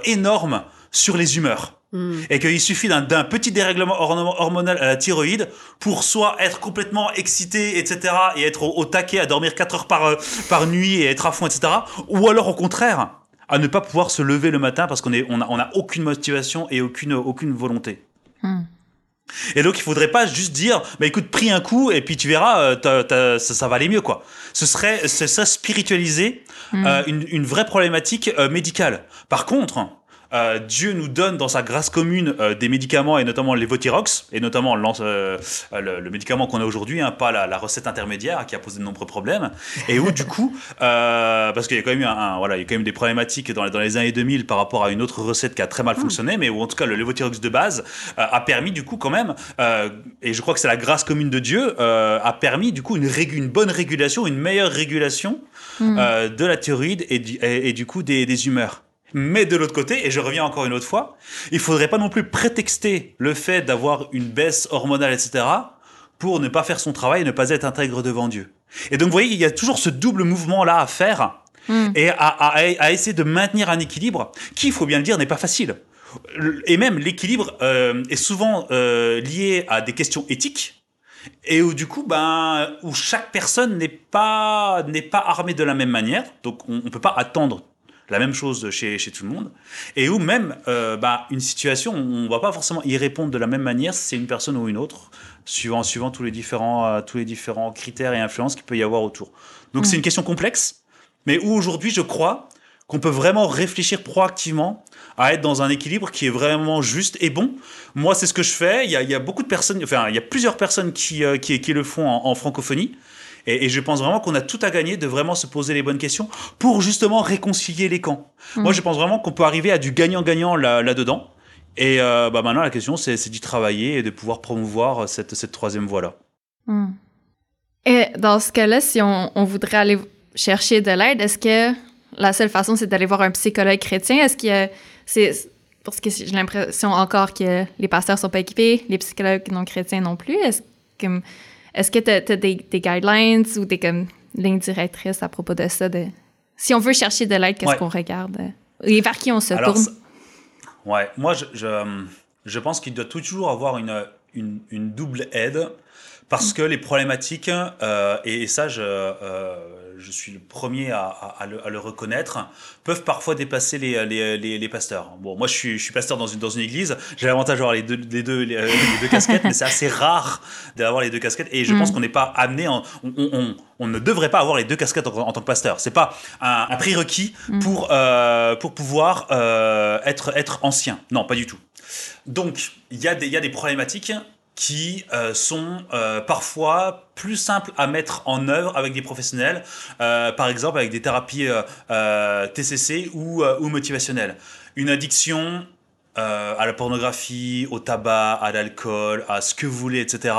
énorme sur les humeurs. Hmm. Et qu'il suffit d'un petit dérèglement hormonal à la thyroïde pour soit être complètement excité, etc., et être au, taquet à dormir 4 heures par, euh, par nuit et être à fond, etc., ou alors au contraire, à ne pas pouvoir se lever le matin parce qu'on n'a on a, on a aucune motivation et aucune, aucune volonté. Hmm. Et donc, il faudrait pas juste dire, bah écoute, prie un coup et puis tu verras, euh, ça, va aller mieux, quoi. Ce serait, ça spiritualiser hmm. euh, une, une, vraie problématique médicale. Par contre, euh, Dieu nous donne dans sa grâce commune euh, des médicaments et notamment les Votirox et notamment euh, le, médicament qu'on a aujourd'hui, hein, pas la, recette intermédiaire qui a posé de nombreux problèmes et où du coup, <laughs> parce qu'il y a quand même eu un, voilà, il y a quand même des problématiques dans, dans, les années 2000 par rapport à une autre recette qui a très mal hmm. fonctionné, mais où en tout cas le de base a permis du coup quand même, et je crois que c'est la grâce commune de Dieu, a permis du coup une, une bonne régulation, une meilleure régulation hmm. de la thyroïde et du, et, du coup des, des humeurs. Mais de l'autre côté, et je reviens encore une autre fois, il faudrait pas non plus prétexter le fait d'avoir une baisse hormonale, etc., pour ne pas faire son travail et ne pas être intègre devant Dieu. Et donc, vous voyez, il y a toujours ce double mouvement-là à faire hmm. et à, essayer de maintenir un équilibre qui, il faut bien le dire, n'est pas facile. Et même l'équilibre euh, est souvent euh, lié à des questions éthiques et où du coup, ben, où chaque personne n'est pas n'est pas armée de la même manière, donc on, ne peut pas attendre la même chose chez, chez tout le monde, et où même euh, bah, une situation, on ne va pas forcément y répondre de la même manière si c'est une personne ou une autre, suivant, suivant tous, les différents, euh, tous les différents critères et influences qu'il peut y avoir autour. Donc c'est mm. une question complexe, mais où aujourd'hui je crois qu'on peut vraiment réfléchir proactivement à être dans un équilibre qui est vraiment juste et bon. Moi, c'est ce que je fais. Il y a, il y a beaucoup de personnes, enfin, il y a plusieurs personnes qui, euh, qui, qui, le font en francophonie. Et, je pense vraiment qu'on a tout à gagner de vraiment se poser les bonnes questions pour justement réconcilier les camps. Mm. Moi, je pense vraiment qu'on peut arriver à du gagnant-gagnant là-dedans. et euh, bah maintenant, la question, c'est d'y travailler et de pouvoir promouvoir cette, cette troisième voie-là. Mm. Et dans ce cas-là, si on, on, voudrait aller chercher de l'aide, est-ce que la seule façon, c'est d'aller voir un psychologue chrétien? Est-ce que c'est parce que j'ai l'impression encore que les pasteurs sont pas équipés, les psychologues non chrétiens non plus. Est-ce que est-ce que tu as, des, guidelines ou des comme, lignes directrices à propos de ça? De, si on veut chercher de l'aide, qu'est-ce qu'on regarde? Et vers qui on se tourne? Ouais, moi, je, je, pense qu'il doit toujours avoir une, une, une double aide parce que les problématiques, euh, et, ça, je, euh, je suis le premier à, à, le, à, le, reconnaître, peuvent parfois dépasser les, les, les, pasteurs. Bon, moi, je suis, je suis pasteur dans une, dans une église, j'ai l'avantage d'avoir les deux, les, deux, les, deux casquettes, mais c'est assez rare d'avoir les deux casquettes, et je pense mm. qu'on n'est pas amené, on, on, on, ne devrait pas avoir les deux casquettes en, tant que pasteur. C'est pas un, un, prérequis mm. pour, euh, pour pouvoir être, être ancien. Non, pas du tout. Donc, il y, a des, y a des problématiques qui euh, sont euh, parfois plus simples à mettre en œuvre avec des professionnels, euh, par exemple avec des thérapies TCC ou, ou motivationnelles. Une addiction à la pornographie, au tabac, à l'alcool, à ce que vous voulez, etc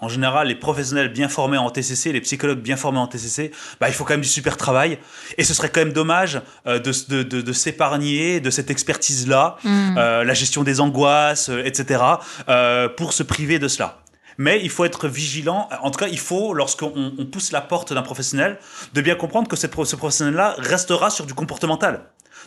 en général, les professionnels bien formés en TCC, les psychologues bien formés en TCC, bah, il faut quand même du super travail. Et ce serait quand même dommage euh, de, de, de, s'épargner de cette expertise-là, mm. euh, la gestion des angoisses, euh, etc., pour se priver de cela. Mais il faut être vigilant. En tout cas, il faut, lorsqu'on pousse la porte d'un professionnel, de bien comprendre que ce professionnel-là restera sur du comportemental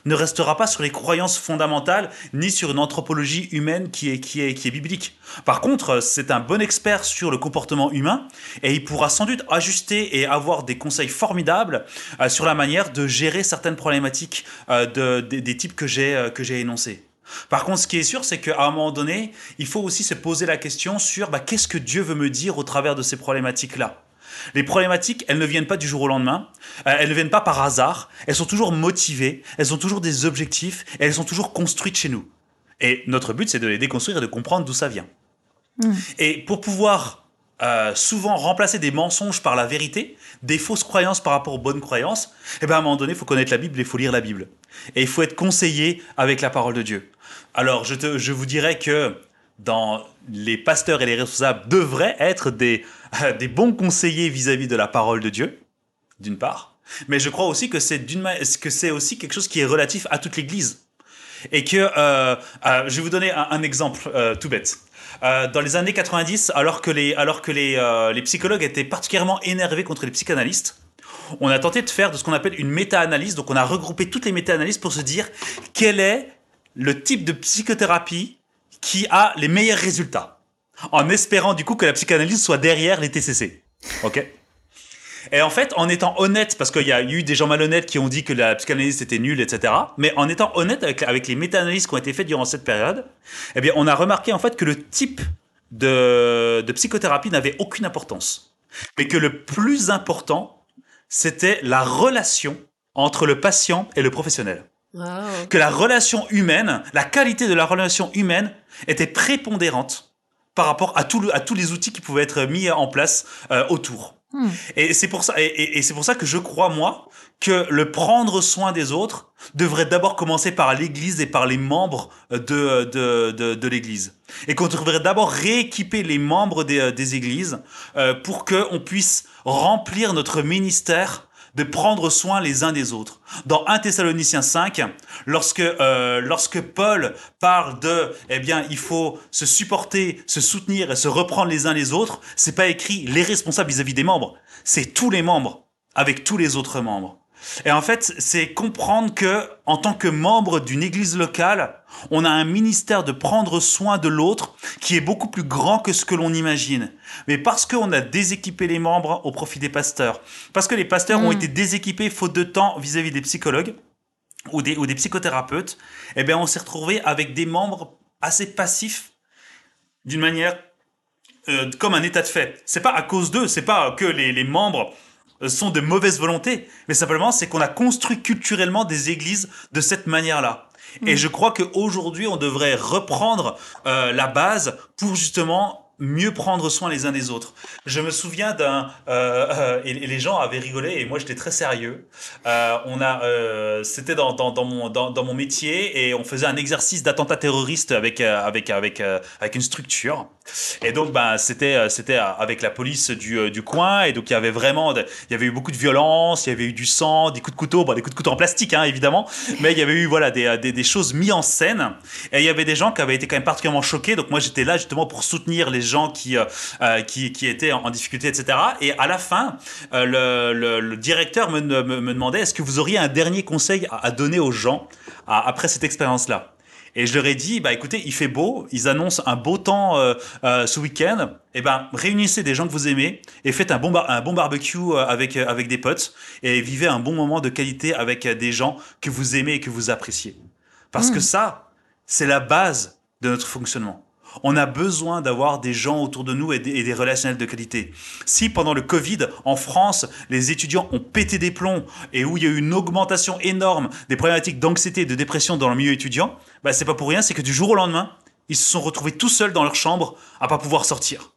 ne restera pas sur les croyances fondamentales ni sur une anthropologie humaine qui est, qui est, qui est biblique. Par contre, c'est un bon expert sur le comportement humain et il pourra sans doute ajuster et avoir des conseils formidables euh, sur la manière de gérer certaines problématiques euh, de, des types que j'ai euh, que j'ai énoncés. Par contre, ce qui est sûr, c'est qu'à un moment donné, il faut aussi se poser la question sur bah, qu'est-ce que Dieu veut me dire au travers de ces problématiques-là? Les problématiques, elles ne viennent pas du jour au lendemain, euh, elles ne viennent pas par hasard, elles sont toujours motivées, elles ont toujours des objectifs, et elles sont toujours construites chez nous. Et notre but, c'est de les déconstruire et de comprendre d'où ça vient. Hmm. Et pour pouvoir euh, souvent remplacer des mensonges par la vérité, des fausses croyances par rapport aux bonnes croyances, eh ben à un moment donné, il faut connaître la Bible et il faut lire la Bible. Et il faut être conseillé avec la parole de Dieu. Alors, je, te, je vous dirais que dans les pasteurs et les responsables devraient être des, des bons conseillers vis-à-vis de la parole de Dieu, d'une part, mais je crois aussi que c'est que c'est aussi quelque chose qui est relatif à toute l'Église. Et que, euh, euh, je vais vous donner un, exemple euh, tout bête. dans les années 90, alors que les, alors que les, les psychologues étaient particulièrement énervés contre les psychanalystes, on a tenté de faire de ce qu'on appelle une méta-analyse. Donc on a regroupé toutes les méta-analyses pour se dire quelle est le type de psychothérapie qui a les meilleurs résultats, en espérant du coup que la psychanalyse soit derrière les TCC. Ok et en fait, en étant honnête, parce qu'il y a eu des gens malhonnêtes qui ont dit que la psychanalyse était nulle, etc. Mais en étant honnête avec, avec les méta-analyses qui ont été faites durant cette période, eh bien, on a remarqué en fait que le type de, de psychothérapie n'avait aucune importance. Mais que le plus important, c'était la relation entre le patient et le professionnel. Que la relation humaine, la qualité de la relation humaine était prépondérante par rapport à, tout à tous les outils qui pouvaient être mis en place euh, autour. Hmm. Et c'est pour ça, et, c'est pour ça que je crois moi que le prendre soin des autres devrait d'abord commencer par l'Église et par les membres de de, de, de l'Église, et qu'on devrait d'abord rééquiper les membres des, des Églises euh, pour que on puisse remplir notre ministère de prendre soin les uns des autres. Dans 1 Thessaloniciens 5, lorsque, euh, lorsque Paul parle de, eh bien, il faut se supporter, se soutenir et se reprendre les uns les autres, c'est pas écrit les responsables vis-à-vis des membres, c'est tous les membres avec tous les autres membres. Et en fait, c'est comprendre que, en tant que membre d'une église locale, on a un ministère de prendre soin de l'autre qui est beaucoup plus grand que ce que l'on imagine. Mais parce qu'on a déséquipé les membres au profit des pasteurs, parce que les pasteurs ont mm. été déséquipés faute de temps vis-à-vis des psychologues ou des, ou des psychothérapeutes, eh bien, on s'est retrouvé avec des membres assez passifs d'une manière euh, comme un état de fait. C'est pas à cause d'eux, c'est pas que les, les membres sont de mauvaise volonté, mais simplement c'est qu'on a construit culturellement des églises de cette manière-là. Et mm. je crois qu'aujourd'hui, on devrait reprendre euh, la base pour justement mieux prendre soin les uns des autres. Je me souviens d'un euh, euh, et, les gens avaient rigolé et moi j'étais très sérieux. Euh, on a c'était dans, dans, dans, mon dans, dans, mon métier et on faisait un exercice d'attentat terroriste avec avec avec avec une structure. Et donc ben c'était c'était avec la police du, du coin et donc il y avait vraiment il y avait eu beaucoup de violence, il y avait eu du sang, des coups de couteau, bon des coups de couteau en plastique hein, évidemment, mais il y avait eu voilà des, des, des choses mises en scène et il y avait des gens qui avaient été quand même particulièrement choqués. Donc moi j'étais là justement pour soutenir les gens qui, euh, euh, qui, qui, étaient en, difficulté, etc. Et à la fin, euh, le, le, directeur me, me, me demandait est-ce que vous auriez un dernier conseil à, donner aux gens après cette expérience-là? Et je leur ai dit, bah écoutez, il fait beau, ils annoncent un beau temps ce week-end. Et eh ben réunissez des gens que vous aimez et faites un bon, un bon barbecue avec avec des potes et vivez un bon moment de qualité avec des gens que vous aimez et que vous appréciez. Parce que mmh. ça, c'est la base de notre fonctionnement. On a besoin d'avoir des gens autour de nous et des, relationnels de qualité. Si pendant le Covid, en France, les étudiants ont pété des plombs et où il y a eu une augmentation énorme des problématiques d'anxiété et de dépression dans le milieu étudiant, bah c'est pas pour rien, c'est que du jour au lendemain, ils se sont retrouvés tout seuls dans leur chambre à pas pouvoir sortir.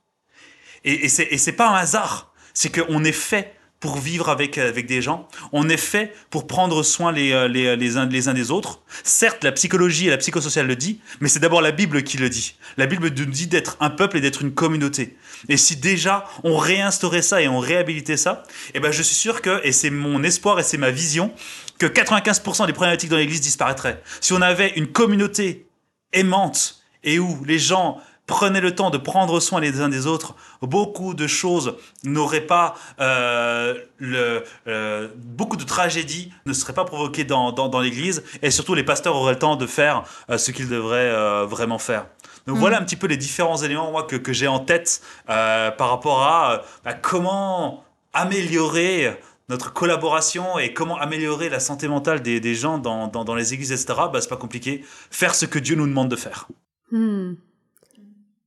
Et, et c'est pas un hasard, c'est qu'on est fait pour vivre avec, euh, avec des gens. On est fait pour prendre soin les, euh, les, les, uns, les uns des autres. Certes, la psychologie et la psychosociale le dit, mais c'est d'abord la Bible qui le dit. La Bible nous dit d'être un peuple et d'être une communauté. Et si déjà on réinstaurait ça et on réhabilitait ça, eh ben je suis sûr que, et c'est mon espoir et c'est ma vision, que 95% des problématiques dans l'Église disparaîtraient. Si on avait une communauté aimante et où les gens prenez le temps de prendre soin les uns des autres, beaucoup de choses n'auraient pas euh, le, euh, beaucoup de tragédies ne seraient pas provoquées dans, dans, dans l'Église et surtout les pasteurs auraient le temps de faire euh, ce qu'ils devraient vraiment faire. Donc voilà mm. un petit peu les différents éléments moi que, que j'ai en tête par rapport à bah, comment améliorer notre collaboration et comment améliorer la santé mentale des, des gens dans, dans, les églises, etc., bah, c'est pas compliqué. Faire ce que Dieu nous demande de faire. Hmm.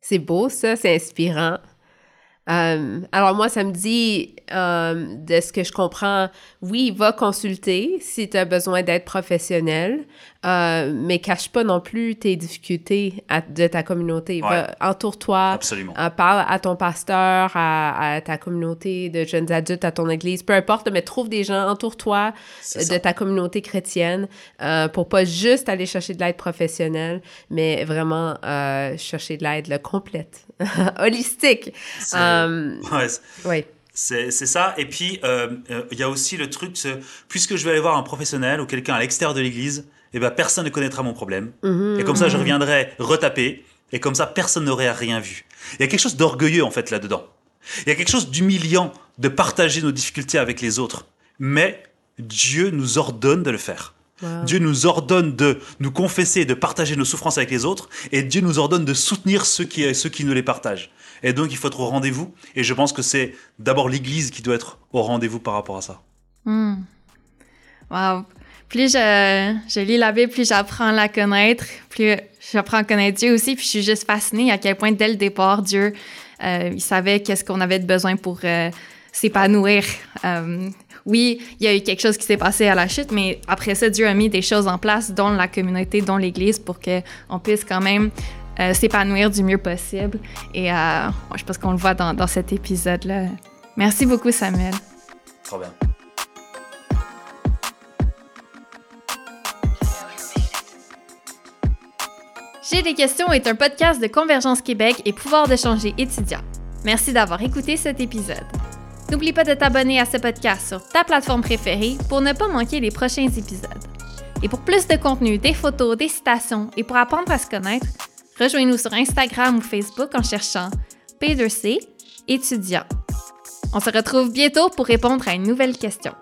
C'est beau, ça, c'est inspirant. Euh, alors moi, ça me dit, euh, de ce que je comprends, oui, va consulter si tu as besoin d'être professionnel, euh, mais cache pas non plus tes difficultés de ta communauté. Entoure-toi, euh, parle à ton pasteur, à, ta communauté de jeunes adultes, à ton église, peu importe, mais trouve des gens, entoure-toi de ta communauté chrétienne euh, pour pas juste aller chercher de l'aide professionnelle, mais vraiment chercher de l'aide complète, <laughs> holistique. oui. C'est ça. Et puis, il y a aussi le truc, puisque je vais aller voir un professionnel ou quelqu'un à l'extérieur de l'église, eh ben personne ne connaîtra mon problème. Et comme ça, je reviendrai retaper, et comme ça, personne n'aurait rien vu. Il y a quelque chose d'orgueilleux, en fait, là-dedans. Il y a quelque chose d'humiliant de partager nos difficultés avec les autres. Mais Dieu nous ordonne de le faire. Wow. Dieu nous ordonne de nous confesser, de partager nos souffrances avec les autres, et Dieu nous ordonne de soutenir ceux qui, ceux qui nous les partagent. Et donc, il faut être au rendez-vous. Et je pense que c'est d'abord l'Église qui doit être au rendez-vous par rapport à ça. Hmm. Wow. Plus je, je lis la Bible, plus j'apprends à la connaître, plus j'apprends à connaître Dieu aussi. Puis je suis juste fascinée à quel point, dès le départ, Dieu, euh, il savait qu'est-ce qu'on avait de besoin pour euh, s'épanouir. Euh, oui, il y a eu quelque chose qui s'est passé à la chute, mais après ça, Dieu a mis des choses en place, dont la communauté, dont l'Église, pour qu'on puisse quand même euh, s'épanouir du mieux possible. Et euh, je pense qu'on le voit dans, dans cet épisode-là. Merci beaucoup, Samuel. Trop bien. J'ai des questions est un podcast de Convergence Québec et Pouvoir de changer étudiant. Merci d'avoir écouté cet épisode. N'oublie pas de t'abonner à ce podcast sur ta plateforme préférée pour ne pas manquer les prochains épisodes. Et pour plus de contenu, des photos, des citations et pour apprendre à se connaître, rejoins-nous sur Instagram ou Facebook en cherchant P2C étudiant. On se retrouve bientôt pour répondre à une nouvelle question.